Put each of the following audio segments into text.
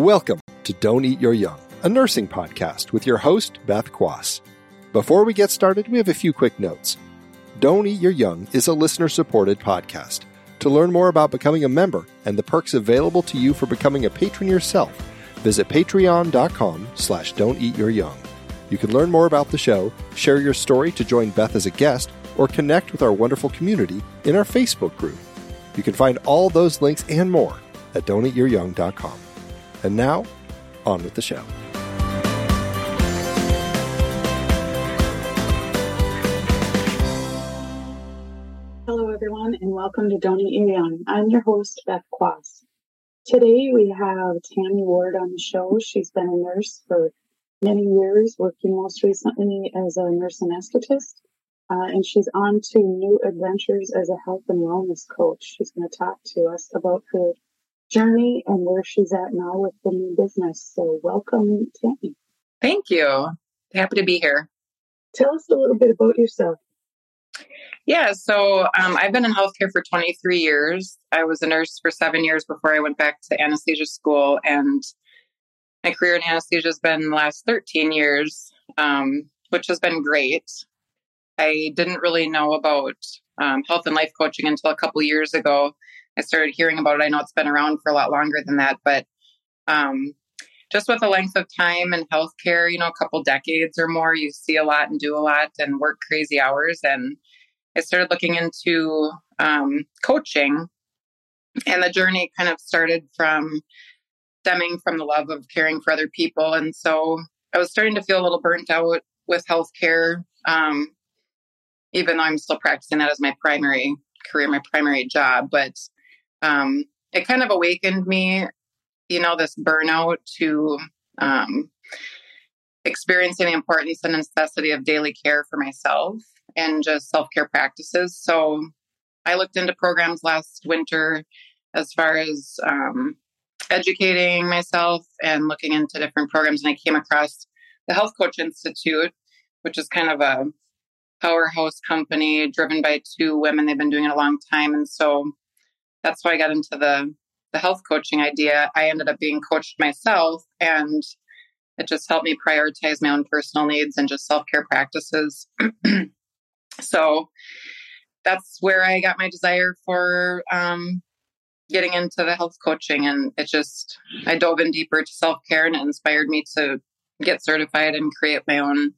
Welcome to Don't Eat Your Young, a nursing podcast with your host, Beth Quass. Before we get started, we have a few quick notes. Don't Eat Your Young is a listener supported podcast. To learn more about becoming a member and the perks available to you for becoming a patron yourself, visit patreon.com slash don't eat your young. You can learn more about the show, share your story to join Beth as a guest, or connect with our wonderful community in our Facebook group. You can find all those links and more at don'teatyouryoung.com. And now, on with the show. Hello, everyone, and welcome to Your Young. I'm your host, Beth Quass. Today we have Tammy Ward on the show. She's been a nurse for many years, working most recently as a nurse anesthetist, uh, and she's on to new adventures as a health and wellness coach. She's going to talk to us about her journey and where she's at now with the new business. So, welcome, Tammy. Thank you. Happy to be here. Tell us a little bit about yourself. Yeah, so um, I've been in healthcare for 23 years. I was a nurse for seven years before I went back to anesthesia school, and my career in anesthesia has been the last 13 years, um, which has been great. I didn't really know about um, health and life coaching until a couple years ago. I started hearing about it. I know it's been around for a lot longer than that, but um, just with the length of time in healthcare, you know, a couple decades or more, you see a lot and do a lot and work crazy hours. And I started looking into um, coaching, and the journey kind of started from stemming from the love of caring for other people. And so I was starting to feel a little burnt out with healthcare, um, even though I'm still practicing that as my primary career, my primary job. But um, it kind of awakened me, you know, this burnout to um, experiencing the importance and necessity of daily care for myself and just self care practices. So I looked into programs last winter as far as um, educating myself and looking into different programs. And I came across the Health Coach Institute, which is kind of a powerhouse company driven by two women. They've been doing it a long time. And so that's why I got into the the health coaching idea. I ended up being coached myself and it just helped me prioritize my own personal needs and just self-care practices. so that's where I got my desire for um, getting into the health coaching and it just I dove in deeper to self-care and it inspired me to get certified and create my own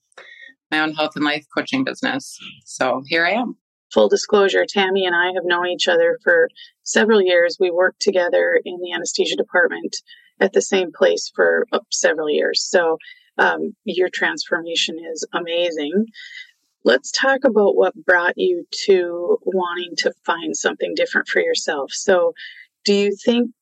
my own health and life coaching business. So here I am. Full disclosure, Tammy and I have known each other for several years. We worked together in the anesthesia department at the same place for uh, several years. So um, your transformation is amazing. Let's talk about what brought you to wanting to find something different for yourself. So, do you think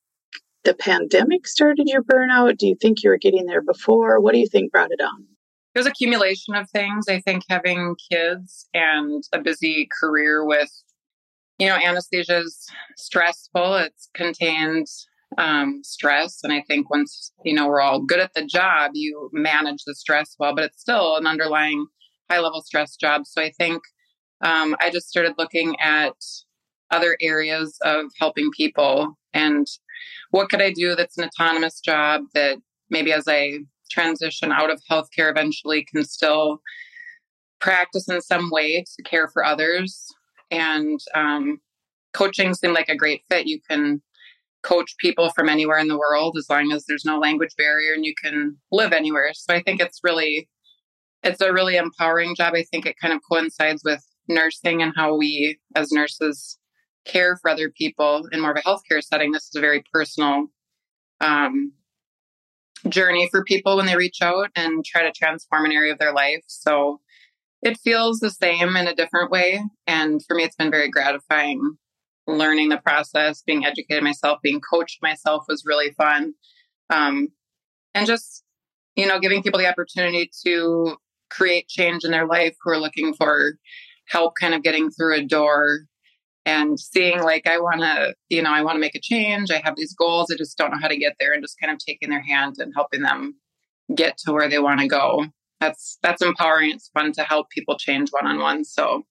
the pandemic started your burnout? Do you think you were getting there before? What do you think brought it on? There's accumulation of things. I think having kids and a busy career with, you know, anesthesia is stressful. It's contained um, stress. And I think once, you know, we're all good at the job, you manage the stress well, but it's still an underlying high level stress job. So I think um, I just started looking at other areas of helping people and what could I do that's an autonomous job that maybe as I transition out of healthcare eventually can still practice in some way to care for others. And um, coaching seemed like a great fit. You can coach people from anywhere in the world as long as there's no language barrier and you can live anywhere. So I think it's really it's a really empowering job. I think it kind of coincides with nursing and how we as nurses care for other people in more of a healthcare setting. This is a very personal um, journey for people when they reach out and try to transform an area of their life. So it feels the same in a different way. And for me, it's been very gratifying learning the process, being educated myself, being coached myself was really fun. Um, and just, you know, giving people the opportunity to create change in their life who are looking for help kind of getting through a door and seeing like I want to, you know, I want to make a change. I have these goals. I just don't know how to get there, and just kind of taking their hand and helping them get to where they want to go. That's that's empowering. It's fun to help people change one on one. So,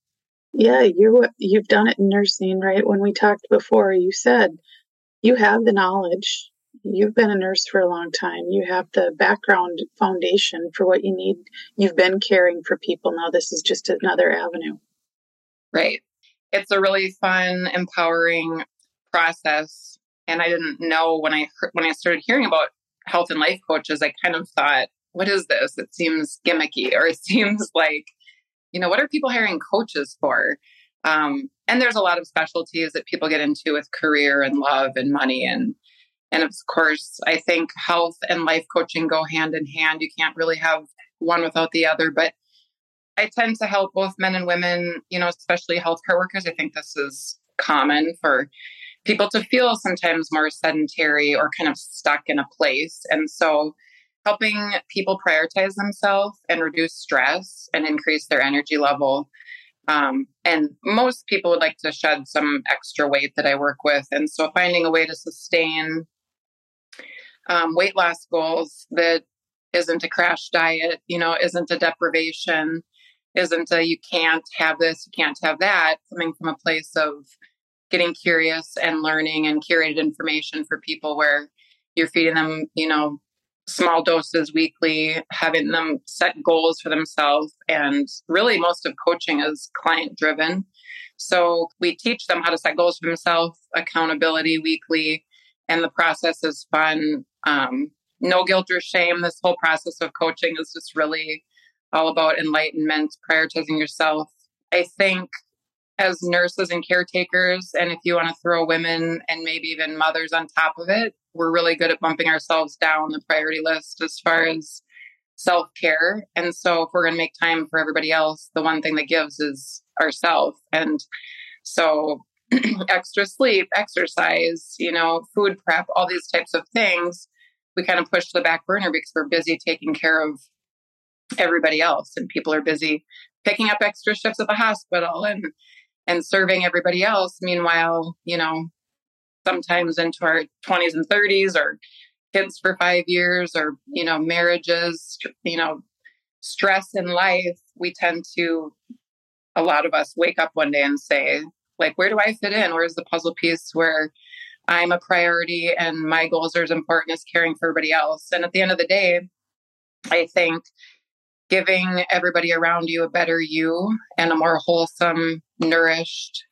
yeah, you you've done it in nursing, right? When we talked before, you said you have the knowledge, You've been a nurse for a long time. You have the background foundation for what you need. You've been caring for people. Now, this is just another avenue. Right. It's a really fun, empowering process. And I didn't know when I when I started hearing about health and life coaches, I kind of thought, what is this? It seems gimmicky, or it seems like, you know, what are people hiring coaches for? Um, and there's a lot of specialties that people get into with career and love and money and and of course i think health and life coaching go hand in hand you can't really have one without the other but i tend to help both men and women you know especially healthcare workers i think this is common for people to feel sometimes more sedentary or kind of stuck in a place and so helping people prioritize themselves and reduce stress and increase their energy level um, and most people would like to shed some extra weight that I work with. And so finding a way to sustain um, weight loss goals that isn't a crash diet, you know, isn't a deprivation, isn't a you can't have this, you can't have that, coming from a place of getting curious and learning and curated information for people where you're feeding them, you know, small doses weekly, having them set goals for themselves. And really, most of coaching is client driven. So we teach them how to set goals for themselves, accountability weekly, and the process is fun. Um, no guilt or shame. This whole process of coaching is just really all about enlightenment, prioritizing yourself. I think as nurses and caretakers, and if you want to throw women and maybe even mothers on top of it, we're really good at bumping ourselves down the priority list as far as self care. And so, if we're going to make time for everybody else, the one thing that gives is ourself. And so, extra sleep, exercise, you know, food prep, all these types of things, we kind of push to the back burner because we're busy taking care of everybody else and people are busy picking up extra shifts at the hospital and and serving everybody else. Meanwhile, you know, sometimes into our 20s and 30s or kids for five years or, you know, marriages, you know, stress in life, we tend to, a lot of us wake up one day and say, like, where do I fit in? Where's the puzzle piece where I'm a priority and my goals are as important as caring for everybody else? And at the end of the day, I think giving everybody around you a better you and a more wholesome, nourished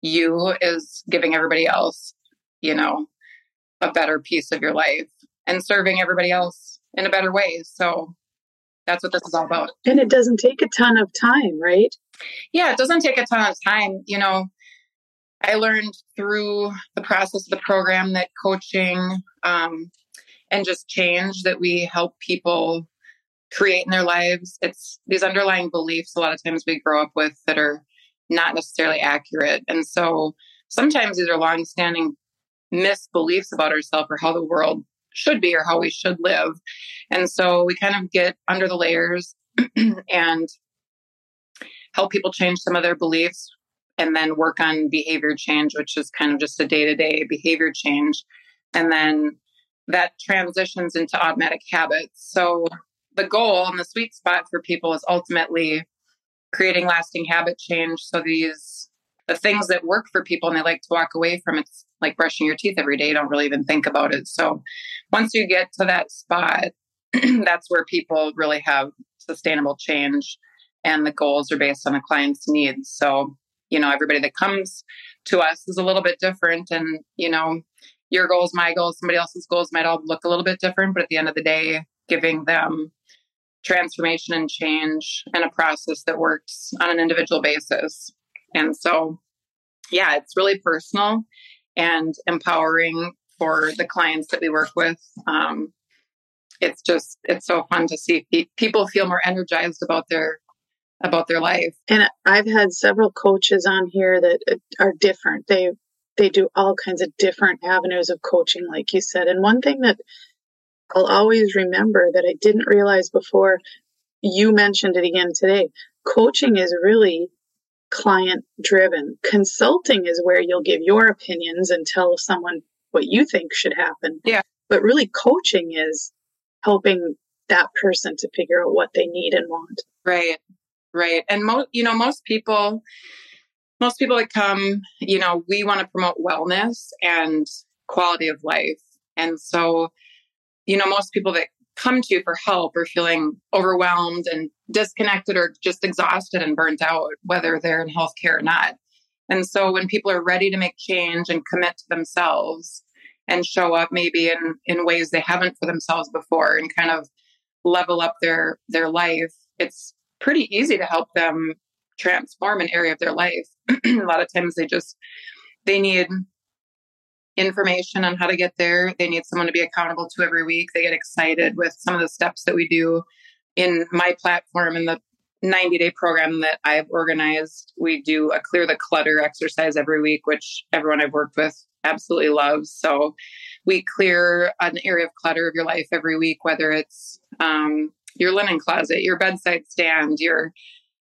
you is giving everybody else, you know, a better piece of your life and serving everybody else in a better way. So that's what this is all about. And it doesn't take a ton of time, right? Yeah, it doesn't take a ton of time. You know, I learned through the process of the program that coaching um, and just change that we help people create in their lives. It's these underlying beliefs a lot of times we grow up with that are not necessarily accurate. And so sometimes these are long-standing misbeliefs about ourselves or how the world should be or how we should live. And so we kind of get under the layers and help people change some of their beliefs and then work on behavior change, which is kind of just a day to day behavior change. And then that transitions into automatic habits. So the goal and the sweet spot for people is ultimately creating lasting habit change. So these the things that work for people and they like to walk away from it's like brushing your teeth every day. You don't really even think about it. So once you get to that spot, that's where people really have sustainable change and the goals are based on the client's needs. So, you know, everybody that comes to us is a little bit different and, you know, your goals, my goals, somebody else's goals might all look a little bit different, but at the end of the day, giving them transformation and change and a process that works on an individual basis. And so, yeah, it's really personal and empowering for the clients that we work with. Um, it's just it's so fun to see people feel more energized about their about their life. And I've had several coaches on here that uh, are different. They they do all kinds of different avenues of coaching, like you said. And one thing that I'll always remember that I didn't realize before you mentioned it again today. Coaching is really client driven. Consulting is where you'll give your opinions and tell someone what you think should happen. Yeah. But really coaching is helping that person to figure out what they need and want. Right. Right. And most, you know, most people, most people that come, you know, we want to promote wellness and quality of life. And so, you know, most people that come to you for help are feeling overwhelmed and disconnected or just exhausted and burnt out, whether they're in healthcare or not. And so when people are ready to make change and commit to themselves and show up maybe in, in ways they haven't for themselves before and kind of level up their their life, it's pretty easy to help them transform an area of their life. a lot of times they just they need information on how to get there. They need someone to be accountable to every week. They get excited with some of the steps that we do in my platform and the 90 day program that I've organized. We do a clear the clutter exercise every week, which everyone I've worked with absolutely loves. So we clear an area of clutter of your life every week, whether it's um, your linen closet, your bedside stand, your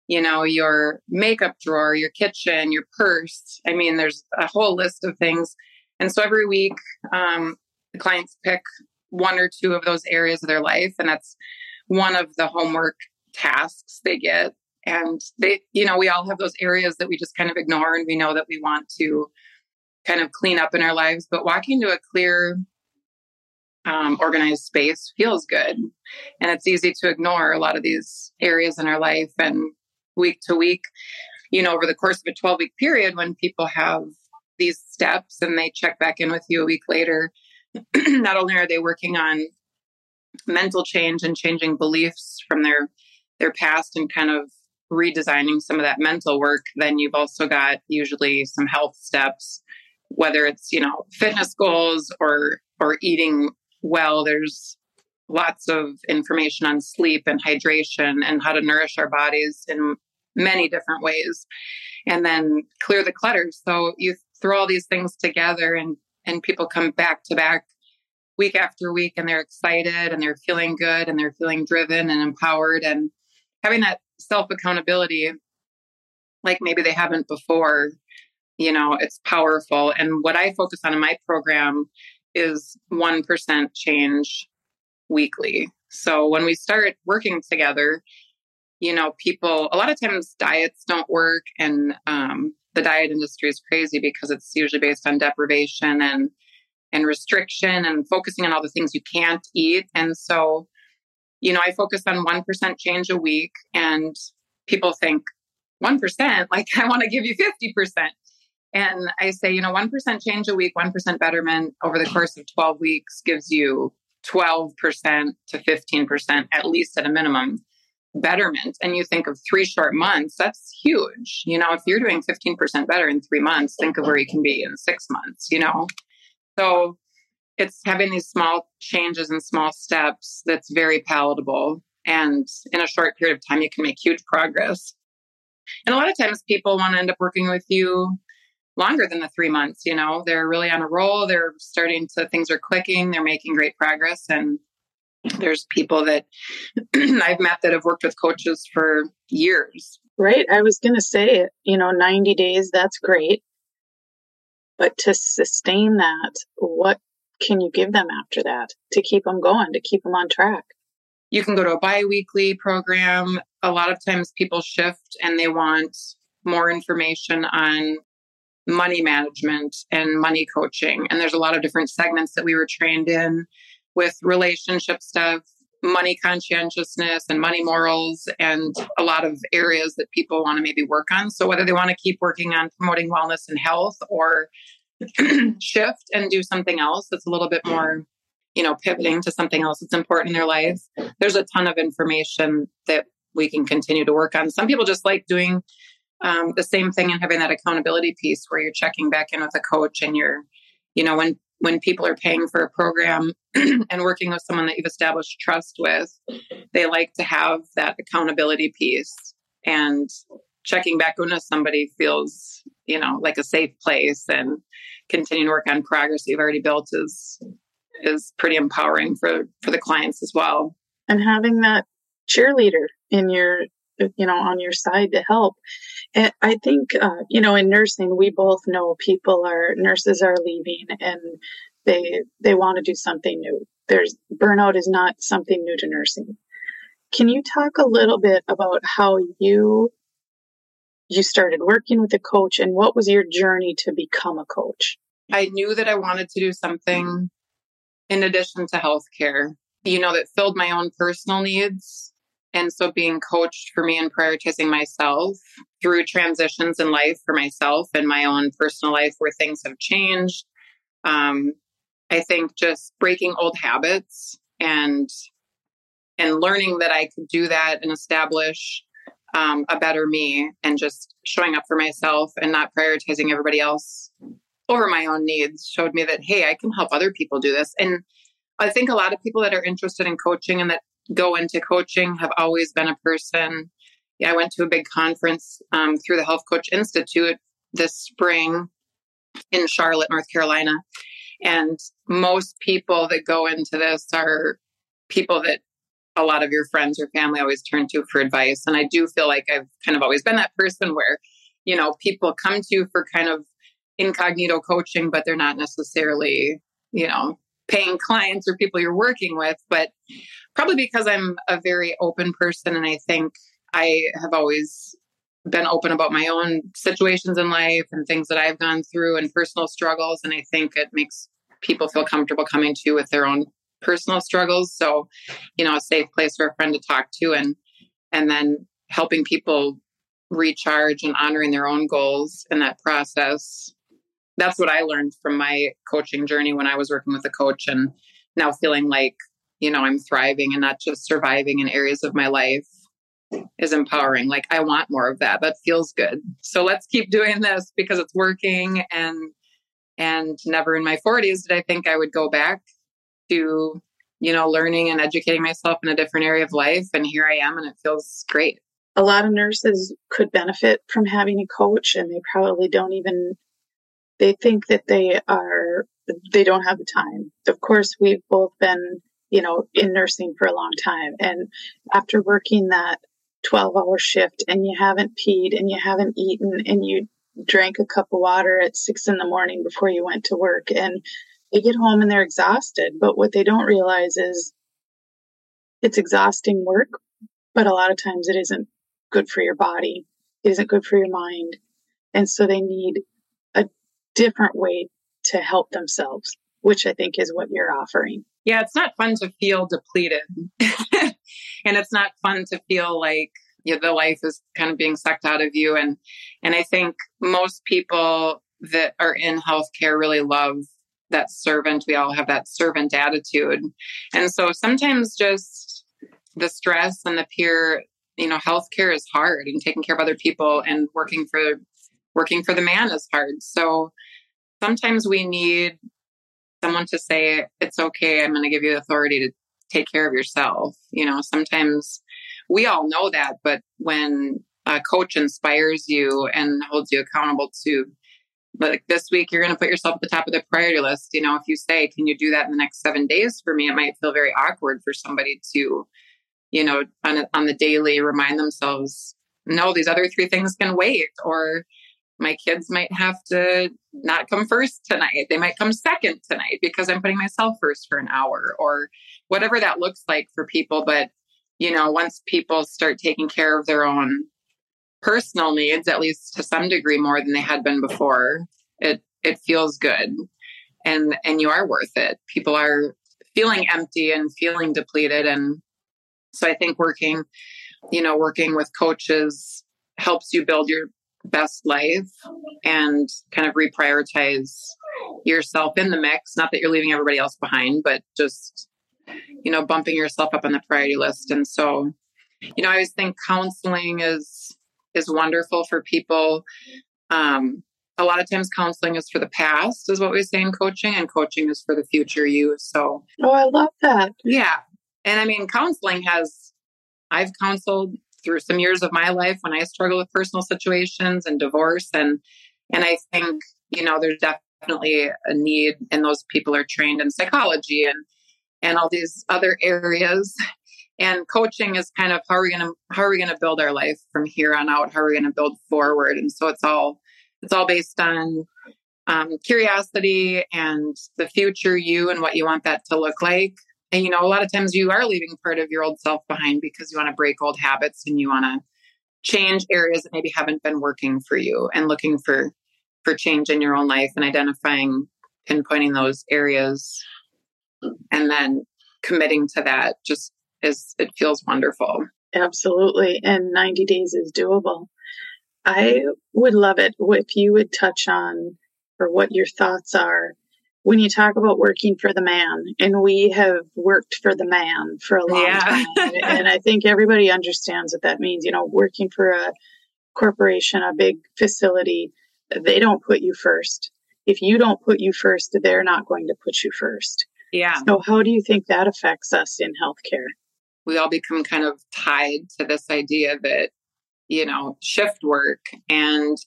you know, your makeup drawer, your kitchen, your purse. I mean, there's a whole list of things. And so every week, um, the clients pick one or two of those areas of their life, and that's one of the homework tasks they get. And they, you know, we all have those areas that we just kind of ignore and we know that we want to kind of clean up in our lives. But walking to a clear, um, organized space feels good. And it's easy to ignore a lot of these areas in our life. And week to week, you know, over the course of a 12 week period when people have these steps and they check back in with you a week later, not only are they working on mental change and changing beliefs from their their past and kind of redesigning some of that mental work, then you've also got usually some health steps, whether it's, you know, fitness goals or or eating well. There's lots of information on sleep and hydration and how to nourish our bodies in many different ways. And then clear the clutter. So you throw all these things together and and people come back to back week after week and they're excited and they're feeling good and they're feeling driven and empowered and having that self accountability like maybe they haven't before you know it's powerful. And what i focus on in my program is 1% change weekly. So when we start working together you know, people, a lot of times diets don't work and um, the diet industry is crazy because it's usually based on deprivation and, and restriction and focusing on all the things you can't eat. And so, you know, I focus on 1% change a week and people think 1%, like I want to give you 50%. And I say, you know, 1% change a week, 1% betterment over the course of 12 weeks gives you 12% to 15%, at least at a minimum betterment and you think of three short months, that's huge. You know, if you're doing 15% better in three months, think of where you can be in six months, you know? So it's having these small changes and small steps that's very palatable. And in a short period of time, you can make huge progress. And a lot of times people want to end up working with you longer than the three months. You know, they're really on a roll. They're starting to, things are clicking. They're making great progress. And there's people that I've met that have worked with coaches for years. Right. I was going to say, you know, 90 days, that's great. But to sustain that, what can you give them after that to keep them going, to keep them on track? You can go to a bi weekly program. A lot of times people shift and they want more information on money management and money coaching. And there's a lot of different segments that we were trained in with relationship stuff, money conscientiousness, and money morals, and a lot of areas that people want to maybe work on. So, whether they want to keep working on promoting wellness and health or shift and do something else that's a little bit more, you know, pivoting to something else that's important in their life, there's a ton of information that we can continue to work on. Some people just like doing um, the same thing and having that accountability piece where you're checking back in with a coach and you're, you know, when when people are paying for a program and working with someone that you've established trust with, they like to have that accountability piece and checking back in with somebody feels, you know, like a safe place and continuing to work on progress that you've already built is is pretty empowering for for the clients as well. And having that cheerleader in your you know on your side to help. And i think uh, you know in nursing we both know people are nurses are leaving and they they want to do something new. There's burnout is not something new to nursing. Can you talk a little bit about how you you started working with a coach and what was your journey to become a coach? I knew that i wanted to do something in addition to healthcare, you know, that filled my own personal needs. And so being coached for me and prioritizing myself through transitions in life for myself and my own personal life where things have changed. Um, I think just breaking old habits and and learning that I could do that and establish um, a better me and just showing up for myself and not prioritizing everybody else over my own needs showed me that hey i can help other people do this and i think a lot of people that are interested in coaching and that go into coaching have always been a person yeah, i went to a big conference um, through the health coach institute this spring in charlotte north carolina and most people that go into this are people that a lot of your friends or family always turn to for advice. And I do feel like I've kind of always been that person where, you know, people come to you for kind of incognito coaching, but they're not necessarily, you know, paying clients or people you're working with. But probably because I'm a very open person and I think I have always been open about my own situations in life and things that I've gone through and personal struggles. And I think it makes people feel comfortable coming to with their own personal struggles. So, you know, a safe place for a friend to talk to and and then helping people recharge and honoring their own goals in that process. That's what I learned from my coaching journey when I was working with a coach and now feeling like, you know, I'm thriving and not just surviving in areas of my life is empowering. Like I want more of that. That feels good. So let's keep doing this because it's working and and never in my 40s did I think I would go back to, you know, learning and educating myself in a different area of life. And here I am, and it feels great. A lot of nurses could benefit from having a coach, and they probably don't even, they think that they are, they don't have the time. Of course, we've both been, you know, in nursing for a long time. And after working that 12 hour shift and you haven't peed and you haven't eaten and you drank a cup of water at six in the morning before you went to work and they get home and they're exhausted. But what they don't realize is it's exhausting work, but a lot of times it isn't good for your body. It isn't good for your mind. And so they need different way to help themselves, which I think is what you're offering. Yeah, it's not fun to feel depleted. and it's not fun to feel like the life is kind of being sucked out of you. And and I think most people that are in healthcare really love that servant. We all have that servant attitude. And so sometimes just the stress and the peer, you know, healthcare is hard and taking care of other people and working for working for the man is hard. So sometimes we need someone to say, it's okay, I'm going to give you authority to take care of yourself. You know, sometimes we all know that, but when a coach inspires you and holds you accountable to like this week you're going to put yourself at the top of the priority list you know if you say can you do that in the next seven days for me it might feel very awkward for somebody to you know on, a, on the daily remind themselves no these other three things can wait or my kids might have to not come first tonight they might come second tonight because i'm putting myself first for an hour or whatever that looks like for people but you know once people start taking care of their own personal needs, at least to some degree more than they had been before, it it feels good. And and you are worth it. People are feeling empty and feeling depleted. And so I think working, you know, working with coaches helps you build your best life and kind of reprioritize yourself in the mix. Not that you're leaving everybody else behind, but just, you know, bumping yourself up on the priority list. And so, you know, I always think counseling is is wonderful for people. Um, a lot of times counseling is for the past is what we say in coaching and coaching is for the future you so oh i love that yeah and i mean counseling has i've counseled through some years of my life when i struggle with personal situations and divorce. And and i think you know there's definitely a need and those people are trained in psychology and and all these other areas. And coaching is kind of how are we going to how are we going to build our life from here on out? How are we going to build forward? And so it's all it's all based on um, curiosity and the future you and what you want that to look like and you know a lot of times you are leaving part of your old self behind because you want to break old habits and you want to change areas that maybe haven't been working for you and looking for for change in your own life and identifying pinpointing those areas and then committing to that just is it feels wonderful. Absolutely. And 90 days is doable. I would love it if you would touch on or what your thoughts are when you talk about working for the man, and we have worked for the man for a long yeah. time. and I think everybody understands what that means. You know, working for a corporation, a big facility, they don't put you first. If you don't put you first, they're not going to put you first. Yeah. So, how do you think that affects us in healthcare? We all become kind of tied to this idea that you know, shift work. And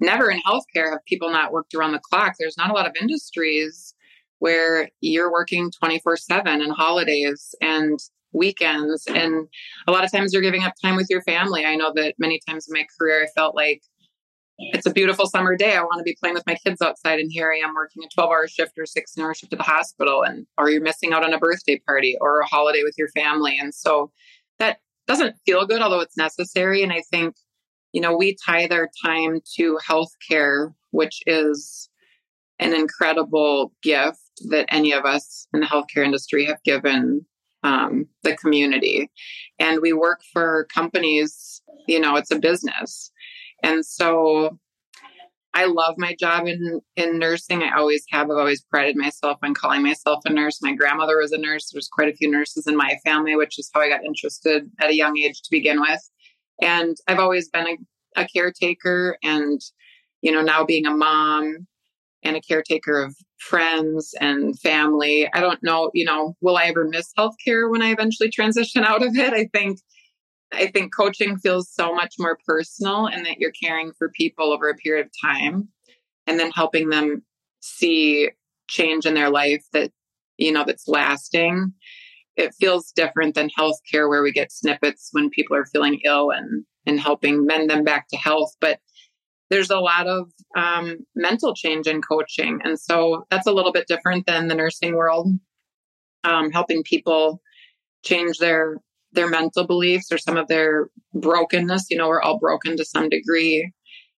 never in healthcare have people not worked around the clock. There's not a lot of industries where you're working 24 7 and holidays and weekends. And a lot of times you're giving up time with your family. I know that many times in my career, I felt like it's a beautiful summer day. I want to be playing with my kids outside. And here I am working a 12 hour shift or 16 hour shift at the hospital. And, or you're missing out on a birthday party or a holiday with your family. And so that doesn't feel good, although it's necessary. And I think, you know, we tie their time to healthcare, which is an incredible gift that any of us in the healthcare industry have given um, the community. And we work for companies, you know, it's a business. And so I love my job in, in nursing. I always have. I've always prided myself on calling myself a nurse. My grandmother was a nurse. There's quite a few nurses in my family, which is how I got interested at a young age to begin with. And I've always been a, a caretaker and, you know, now being a mom and a caretaker of friends and family. I don't know, you know, will I ever miss healthcare when I eventually transition out of it? I think I think coaching feels so much more personal and that you're caring for people over a period of time and then helping them see change in their life that, you know, that's lasting. It feels different than healthcare where we get snippets when people are feeling ill and, and helping mend them back to health. But there's a lot of um, mental change in coaching. And so that's a little bit different than the nursing world, um, helping people change their their mental beliefs or some of their brokenness. You know, we're all broken to some degree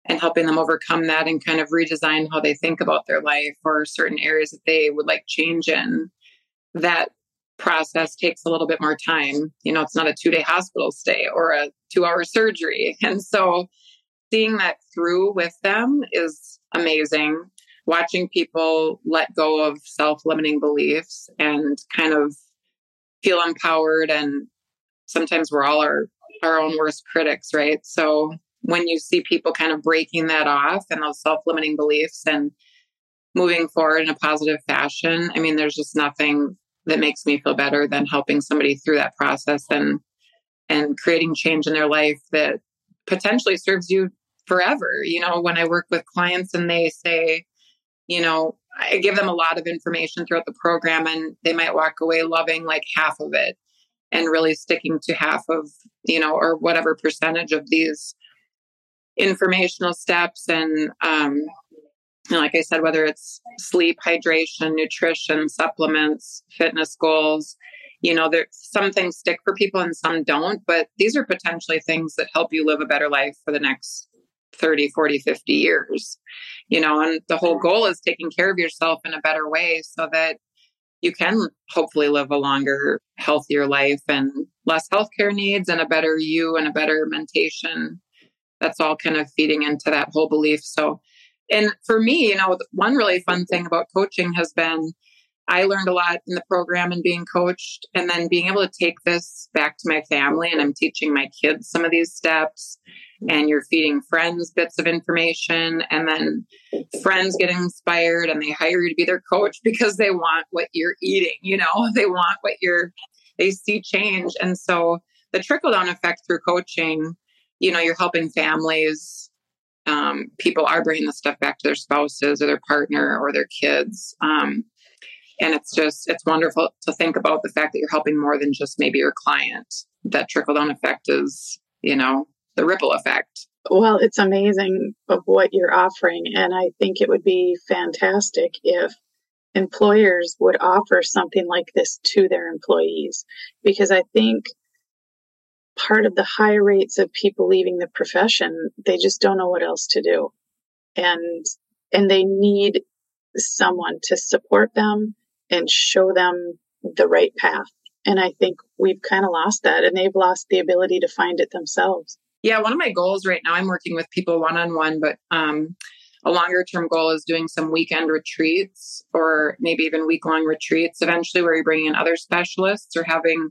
and helping them overcome that and kind of redesign how they think about their life or certain areas that they would like change in. That process takes a little bit more time. You know, it's not a two day hospital stay or a two hour surgery. And so seeing that through with them is amazing. Watching people let go of self limiting beliefs and kind of feel empowered and sometimes we're all our, our own worst critics, right? So when you see people kind of breaking that off and those self limiting beliefs and moving forward in a positive fashion, I mean, there's just nothing that makes me feel better than helping somebody through that process and and creating change in their life that potentially serves you forever. You know, when I work with clients and they say, you know, I give them a lot of information throughout the program and they might walk away loving like half of it and really sticking to half of, you know, or whatever percentage of these informational steps. And, um, and like I said, whether it's sleep, hydration, nutrition, supplements, fitness goals, you know, there some things stick for people and some don't, but these are potentially things that help you live a better life for the next 30, 40, 50 years. You know, and the whole goal is taking care of yourself in a better way so that you can hopefully live a longer, healthier life and less healthcare needs and a better you and a better mentation. That's all kind of feeding into that whole belief. So, and for me, you know, one really fun thing about coaching has been I learned a lot in the program and being coached, and then being able to take this back to my family. And I'm teaching my kids some of these steps and you're feeding friends bits of information and then friends get inspired and they hire you to be their coach because they want what you're eating you know they want what you're they see change and so the trickle down effect through coaching you know you're helping families um, people are bringing the stuff back to their spouses or their partner or their kids um, and it's just it's wonderful to think about the fact that you're helping more than just maybe your client that trickle down effect is you know the ripple effect. Well, it's amazing of what you're offering. And I think it would be fantastic if employers would offer something like this to their employees. Because I think part of the high rates of people leaving the profession, they just don't know what else to do. And, and they need someone to support them and show them the right path. And I think we've kind of lost that and they've lost the ability to find it themselves. Yeah, one of my goals right now, I'm working with people one on one, but um, a longer term goal is doing some weekend retreats or maybe even week long retreats eventually where you're bringing in other specialists or having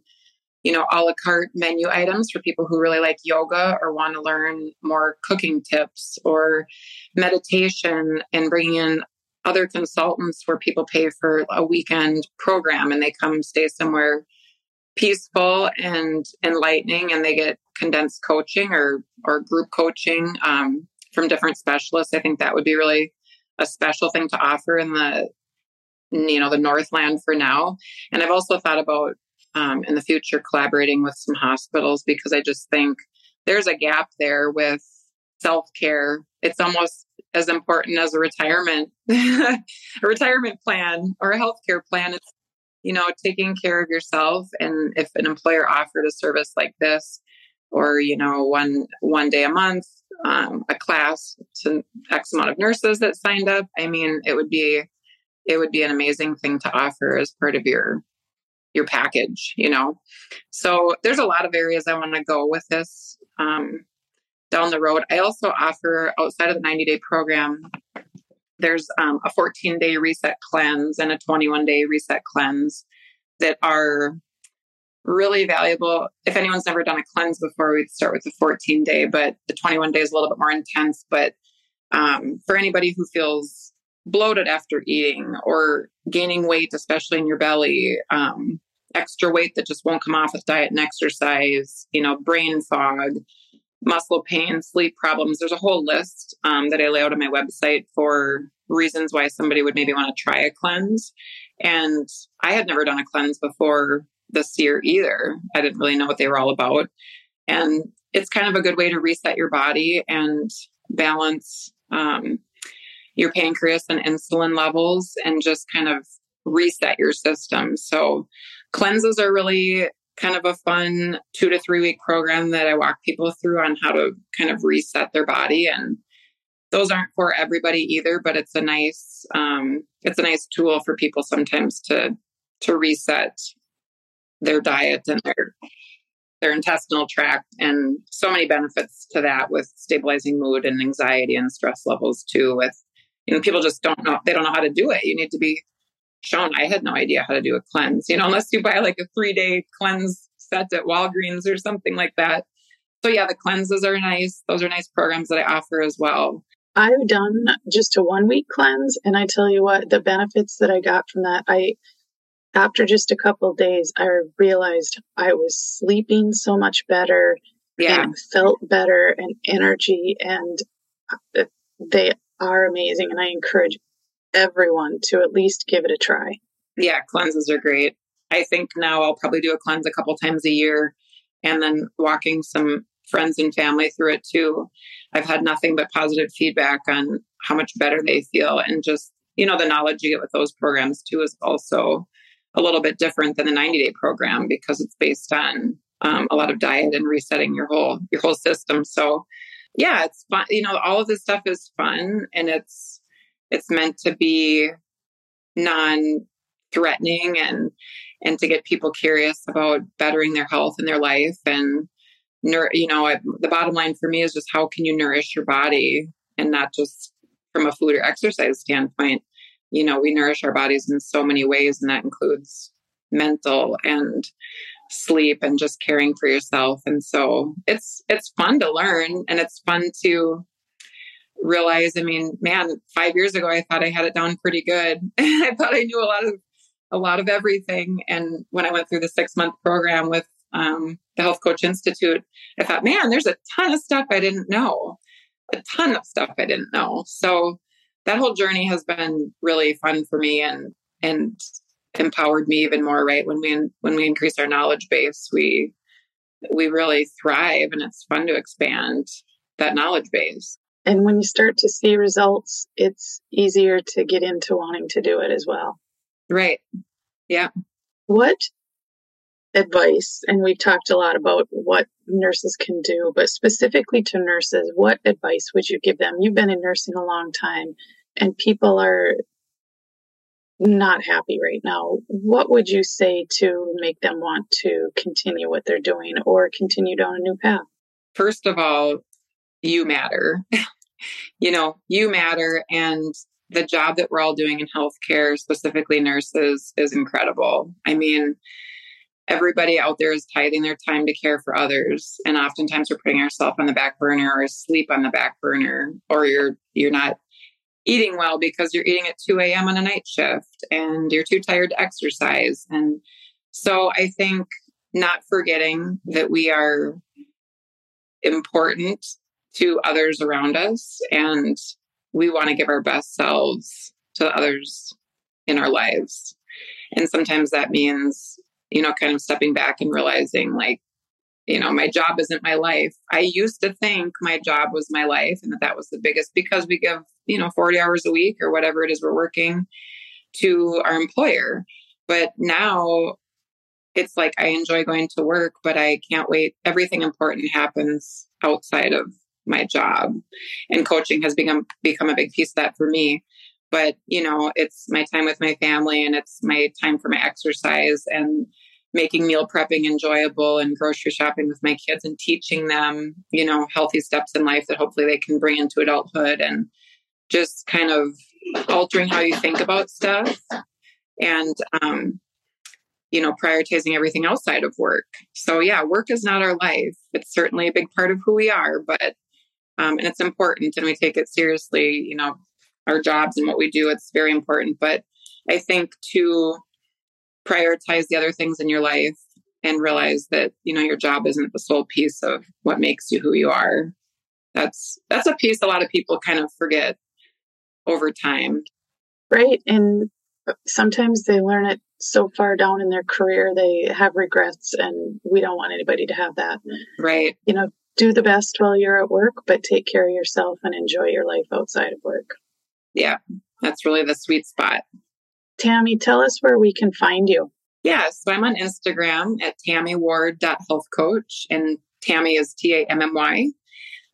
you know, a la carte menu items for people who really like yoga or want to learn more cooking tips or meditation and bringing in other consultants where people pay for a weekend program and they come stay somewhere peaceful and enlightening and they get condensed coaching or or group coaching um, from different specialists i think that would be really a special thing to offer in the you know the northland for now and i've also thought about um, in the future collaborating with some hospitals because I just think there's a gap there with self care. It's almost as important as a retirement, a retirement plan or a healthcare plan. It's, you know, taking care of yourself. And if an employer offered a service like this, or, you know, one, one day a month, um, a class to X amount of nurses that signed up, I mean, it would be, it would be an amazing thing to offer as part of your your package, you know. So there's a lot of areas I want to go with this um, down the road. I also offer outside of the 90 day program, there's um, a 14 day reset cleanse and a 21 day reset cleanse that are really valuable. If anyone's never done a cleanse before, we'd start with the 14 day, but the 21 day is a little bit more intense. But um, for anybody who feels bloated after eating or gaining weight, especially in your belly, um, extra weight that just won't come off with diet and exercise, you know, brain fog, muscle pain, sleep problems. There's a whole list um, that I lay out on my website for reasons why somebody would maybe want to try a cleanse. And I had never done a cleanse before this year either. I didn't really know what they were all about. And it's kind of a good way to reset your body and balance um, your pancreas and insulin levels and just kind of reset your system. So cleanses are really kind of a fun two to three week program that I walk people through on how to kind of reset their body. And those aren't for everybody either, but it's a nice, um, it's a nice tool for people sometimes to, to reset their diet and their, their intestinal tract and so many benefits to that with stabilizing mood and anxiety and stress levels too with you know, people just don't know, they don't know how to do it. You need to be shown. I had no idea how to do a cleanse, you know, unless you buy like a three day cleanse set at Walgreens or something like that. So yeah, the cleanses are nice. Those are nice programs that I offer as well. I've done just a one week cleanse and I tell you what, the benefits that I got from that, I after just a couple days, I realized I was sleeping so much better yeah. and felt better and energy and uh, they are amazing, and I encourage everyone to at least give it a try. Yeah, cleanses are great. I think now I'll probably do a cleanse a couple times a year and then walking some friends and family through it too. I've had nothing but positive feedback on how much better they feel and just, you know, the knowledge you get with those programs too is also a little bit different than the 90 day program because it's based on um, a lot of diet and resetting your whole your whole system. So yeah, it's fun. You know, all of this stuff is fun and it's it's meant to be non threatening and and to get people curious about bettering their health and their life and you know the bottom line for me is just how can you nourish your body and not just from a food or exercise standpoint you know we nourish our bodies in so many ways and that includes mental and sleep and just caring for yourself. And so it's it's fun to learn and it's fun to realize, I mean, man, 5 years ago I thought I had it down pretty good. I thought I knew a lot of a lot of everything and when I went through the 6 month program with um, the Health Coach Institute, I thought, man, there's a ton of stuff I didn't know. A ton of stuff I didn't know. So that whole journey has been really fun for me and and empowered me even more right when we when we increase our knowledge base we we really thrive and it's fun to expand that knowledge base and when you start to see results it's easier to get into wanting to do it as well. Right. Yeah. What advice and we've talked a lot about what nurses can do but specifically to nurses what advice would you give them? You've been in nursing a long time and people are not happy right now, what would you say to make them want to continue what they're doing or continue down a new path? First of all, you matter. you know, you matter. And the job that we're all doing in healthcare, specifically nurses, is incredible. I mean, everybody out there is tithing their time to care for others and oftentimes we're putting ourselves on the back burner or asleep on the back burner or you're you're not eating well because you're eating at 2 a.m on a night shift and you're too tired to exercise and so i think not forgetting that we are important to others around us and we want to give our best selves to others in our lives and sometimes that means you know, kind of stepping back and realizing like, you know, my job isn't my life. I used to think my job was my life and that that was the biggest because we give, you know, 40 hours a week or whatever it is we're working to our employer. But now it's like I enjoy going to work, but I can't wait. Everything important happens outside of my job. And coaching has become become a big piece of that for me. But, you know, it's my time with my family and it's my time for my exercise and making meal prepping enjoyable and grocery shopping with my kids and teaching them, you know, healthy steps in life that hopefully they can bring into adulthood and just kind of altering how you think about stuff and um you know prioritizing everything outside of work so yeah work is not our life it's certainly a big part of who we are but um and it's important and we take it seriously you know our jobs and what we do it's very important. But i think to prioritize the other things in your life and realize that you know your job isn't the sole piece of what makes you who you are that's that's a piece a lot of people kind of forget over time. Right and sometimes they learn it so far down in their career they have regrets and we don't want anybody to have that. Right. You know do the best while you're at work but take care of yourself and enjoy your life outside of work yeah that's really the sweet spot Tammy, tell us where we can find you. Yeah, so I'm on Instagram at tammyward.healthcoach, and Tammy is T A M M Y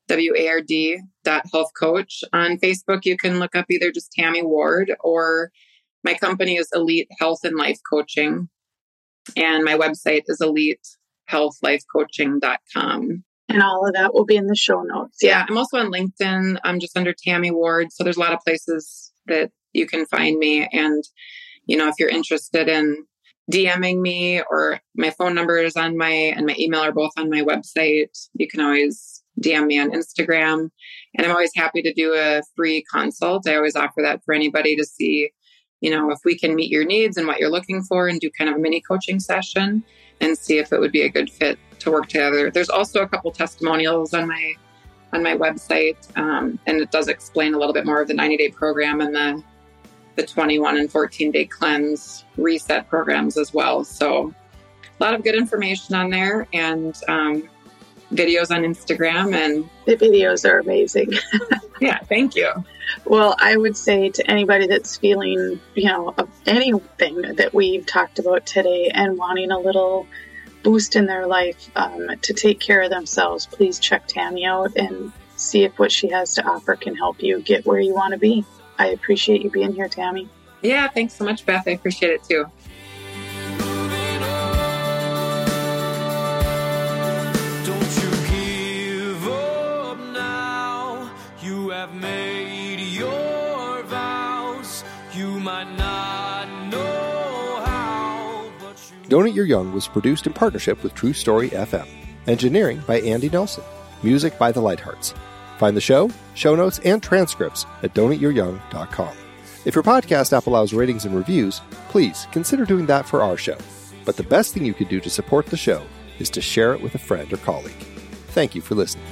W A R D dot health coach. On Facebook, you can look up either just Tammy Ward or my company is Elite Health and Life Coaching, and my website is elitehealthlifecoaching.com. And all of that will be in the show notes. Yeah. yeah, I'm also on LinkedIn. I'm just under Tammy Ward. So there's a lot of places that you can find me. And, you know, if you're interested in DMing me or my phone number is on my and my email are both on my website, you can always DM me on Instagram. And I'm always happy to do a free consult. I always offer that for anybody to see, you know, if we can meet your needs and what you're looking for and do kind of a mini coaching session and see if it would be a good fit to work together. There's also a couple testimonials on my on my website, um, and it does explain a little bit more of the 90 day program and the the 21 and 14 day cleanse reset programs as well. So a lot of good information on there and um, videos on Instagram and the videos are amazing. yeah, thank you. Well, I would say to anybody that's feeling, you know, anything that we've talked about today and wanting a little boost in their life um, to take care of themselves, please check Tammy out and see if what she has to offer can help you get where you want to be. I appreciate you being here, Tammy. Yeah, thanks so much, Beth. I appreciate it too. Don't Eat Your Young was produced in partnership with True Story FM. Engineering by Andy Nelson. Music by The Lighthearts. Find the show, show notes, and transcripts at don'teatyouryoung.com. If your podcast app allows ratings and reviews, please consider doing that for our show. But the best thing you could do to support the show is to share it with a friend or colleague. Thank you for listening.